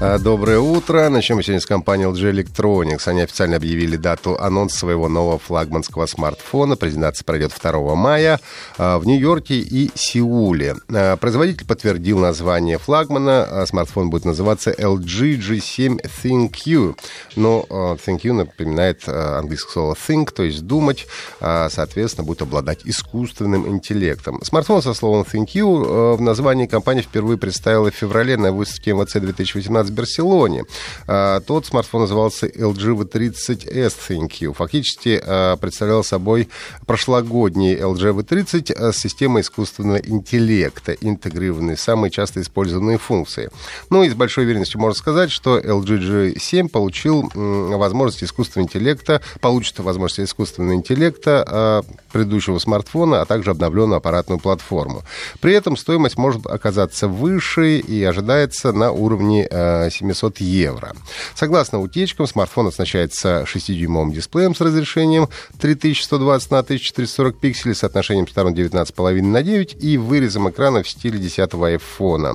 А, Доброе утро. Начнем сегодня с компании LG Electronics. Они официально объявили дату анонса своего нового флагманского смартфона. Презентация пройдет 2 мая а, в Нью-Йорке и Сеуле. А, Производитель подтвердил название флагмана. Смартфон будет называться LG G7 ThinQ. Но ThinQ напоминает английское слово think, то есть думать. Соответственно, будет обладать искусственным интеллектом. Смартфон со словом ThinQ в названии компания впервые представила в феврале на выставке МВЦ 2018 в Барселоне. А, Тот смартфон назывался LG V30S ThinQ. Фактически а, представлял собой прошлогодний LG V30 а, с системой искусственного интеллекта, интегрированной самые часто использованные функции. Ну и с большой уверенностью можно сказать, что LG G7 получил возможность искусственного интеллекта, получит возможность искусственного интеллекта предыдущего смартфона, а также обновленную аппаратную платформу. При этом стоимость может оказаться выше и ожидается на уровне 700 евро. Согласно утечкам, смартфон оснащается 6-дюймовым дисплеем с разрешением 3120 на 1440 пикселей соотношением сторон 19,5 на 9 и вырезом экрана в стиле 10 айфона.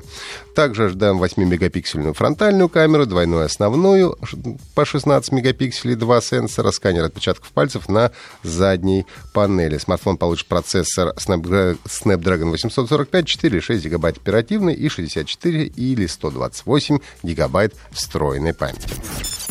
Также ожидаем 8-мегапиксельную фронтальную камеру, двойную основную по 16 мегапикселей, два сенсора, сканер отпечатков пальцев на задней панели. Смартфон получит процессор Snapdragon 845, 4,6 гигабайт оперативной и 64 или 128 гигабайт встроенной памяти.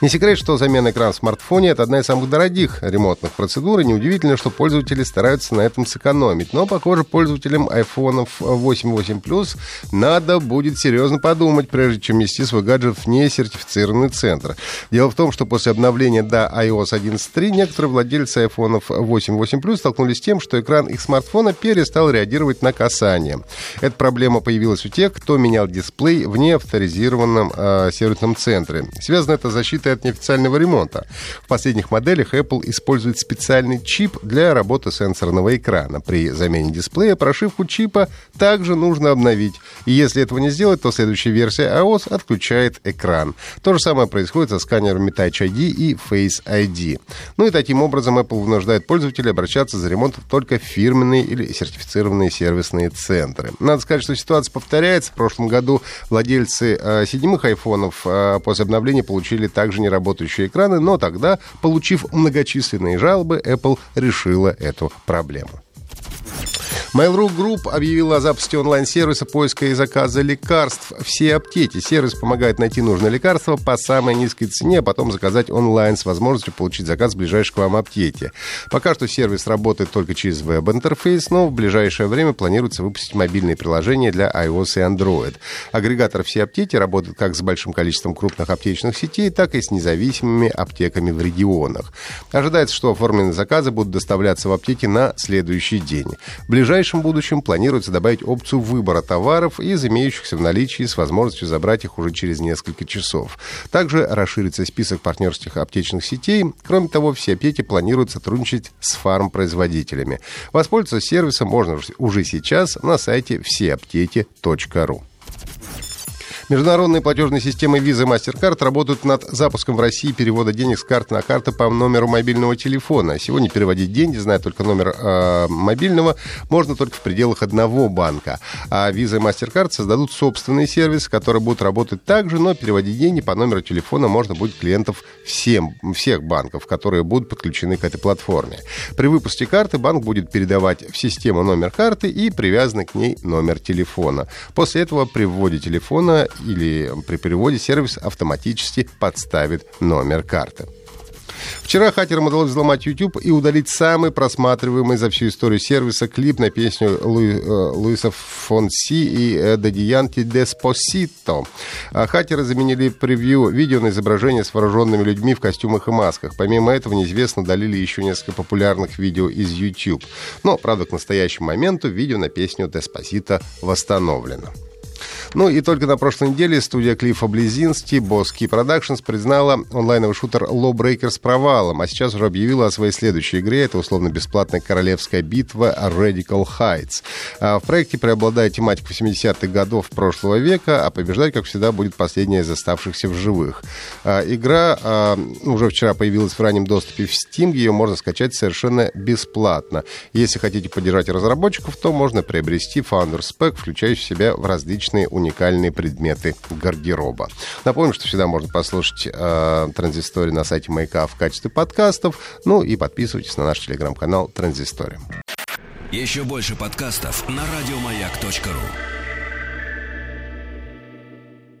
Не секрет, что замена экрана в смартфоне — это одна из самых дорогих ремонтных процедур, и неудивительно, что пользователи стараются на этом сэкономить. Но, похоже, пользователям iPhone 8, 8 Plus надо будет серьезно подумать, прежде чем нести свой гаджет в несертифицированный центр. Дело в том, что после обновления до iOS 11.3 некоторые владельцы iPhone 8, 8 Plus столкнулись с тем, что экран их смартфона перестал реагировать на касание. Эта проблема появилась у тех, кто менял дисплей в неавторизированном э, сервисном центре. Связано это с защитой от неофициального ремонта. В последних моделях Apple использует специальный чип для работы сенсорного экрана. При замене дисплея прошивку чипа также нужно обновить. И если этого не сделать, то следующая версия iOS отключает экран. То же самое происходит со сканерами Touch ID и Face ID. Ну и таким образом Apple вынуждает пользователей обращаться за ремонтом только в фирменные или сертифицированные сервисные центры. Надо сказать, что ситуация повторяется. В прошлом году владельцы э, седьмых айфонов э, после обновления получили также неработающие экраны, но тогда, получив многочисленные жалобы, Apple решила эту проблему. Mail.ru Group объявила о запуске онлайн-сервиса поиска и заказа лекарств «Все аптеки». Сервис помогает найти нужное лекарство по самой низкой цене, а потом заказать онлайн с возможностью получить заказ в ближайшей к вам аптеке. Пока что сервис работает только через веб-интерфейс, но в ближайшее время планируется выпустить мобильные приложения для iOS и Android. Агрегатор «Все аптеки» работает как с большим количеством крупных аптечных сетей, так и с независимыми аптеками в регионах. Ожидается, что оформленные заказы будут доставляться в аптеки на следующий день. Ближайшее ближайшем будущем планируется добавить опцию выбора товаров из имеющихся в наличии с возможностью забрать их уже через несколько часов. Также расширится список партнерских аптечных сетей. Кроме того, все аптеки планируют сотрудничать с фармпроизводителями. Воспользоваться сервисом можно уже сейчас на сайте всеаптеки.ру. Международные платежные системы Visa и MasterCard работают над запуском в России перевода денег с карты на карту по номеру мобильного телефона. Сегодня переводить деньги, зная только номер э, мобильного, можно только в пределах одного банка. А Visa и MasterCard создадут собственный сервис, который будет работать так же, но переводить деньги по номеру телефона можно будет клиентов всем, всех банков, которые будут подключены к этой платформе. При выпуске карты банк будет передавать в систему номер карты и привязанный к ней номер телефона. После этого при вводе телефона или при переводе сервис автоматически подставит номер карты. Вчера хакерам удалось взломать YouTube и удалить самый просматриваемый за всю историю сервиса клип на песню Луи, э, Луиса Фонси и Дади Янки Деспосито. А хакеры заменили превью видео на изображение с вооруженными людьми в костюмах и масках. Помимо этого, неизвестно удалили еще несколько популярных видео из YouTube. Но, правда, к настоящему моменту видео на песню Деспосито восстановлено. Ну и только на прошлой неделе студия Клиффа Близински, Boss Key Productions, признала онлайновый шутер Lawbreakers провалом, а сейчас уже объявила о своей следующей игре. Это условно-бесплатная королевская битва Radical Heights. А в проекте преобладает тематика 70-х годов прошлого века, а побеждать, как всегда, будет последняя из оставшихся в живых. А, игра а, уже вчера появилась в раннем доступе в Steam, ее можно скачать совершенно бесплатно. Если хотите поддержать разработчиков, то можно приобрести Founders Pack, включающий в себя в различные уникальные предметы гардероба. Напомню, что всегда можно послушать э, Транзисторию на сайте Маяка в качестве подкастов. Ну и подписывайтесь на наш телеграм-канал Транзистория. Еще больше подкастов на радиомаяк.ру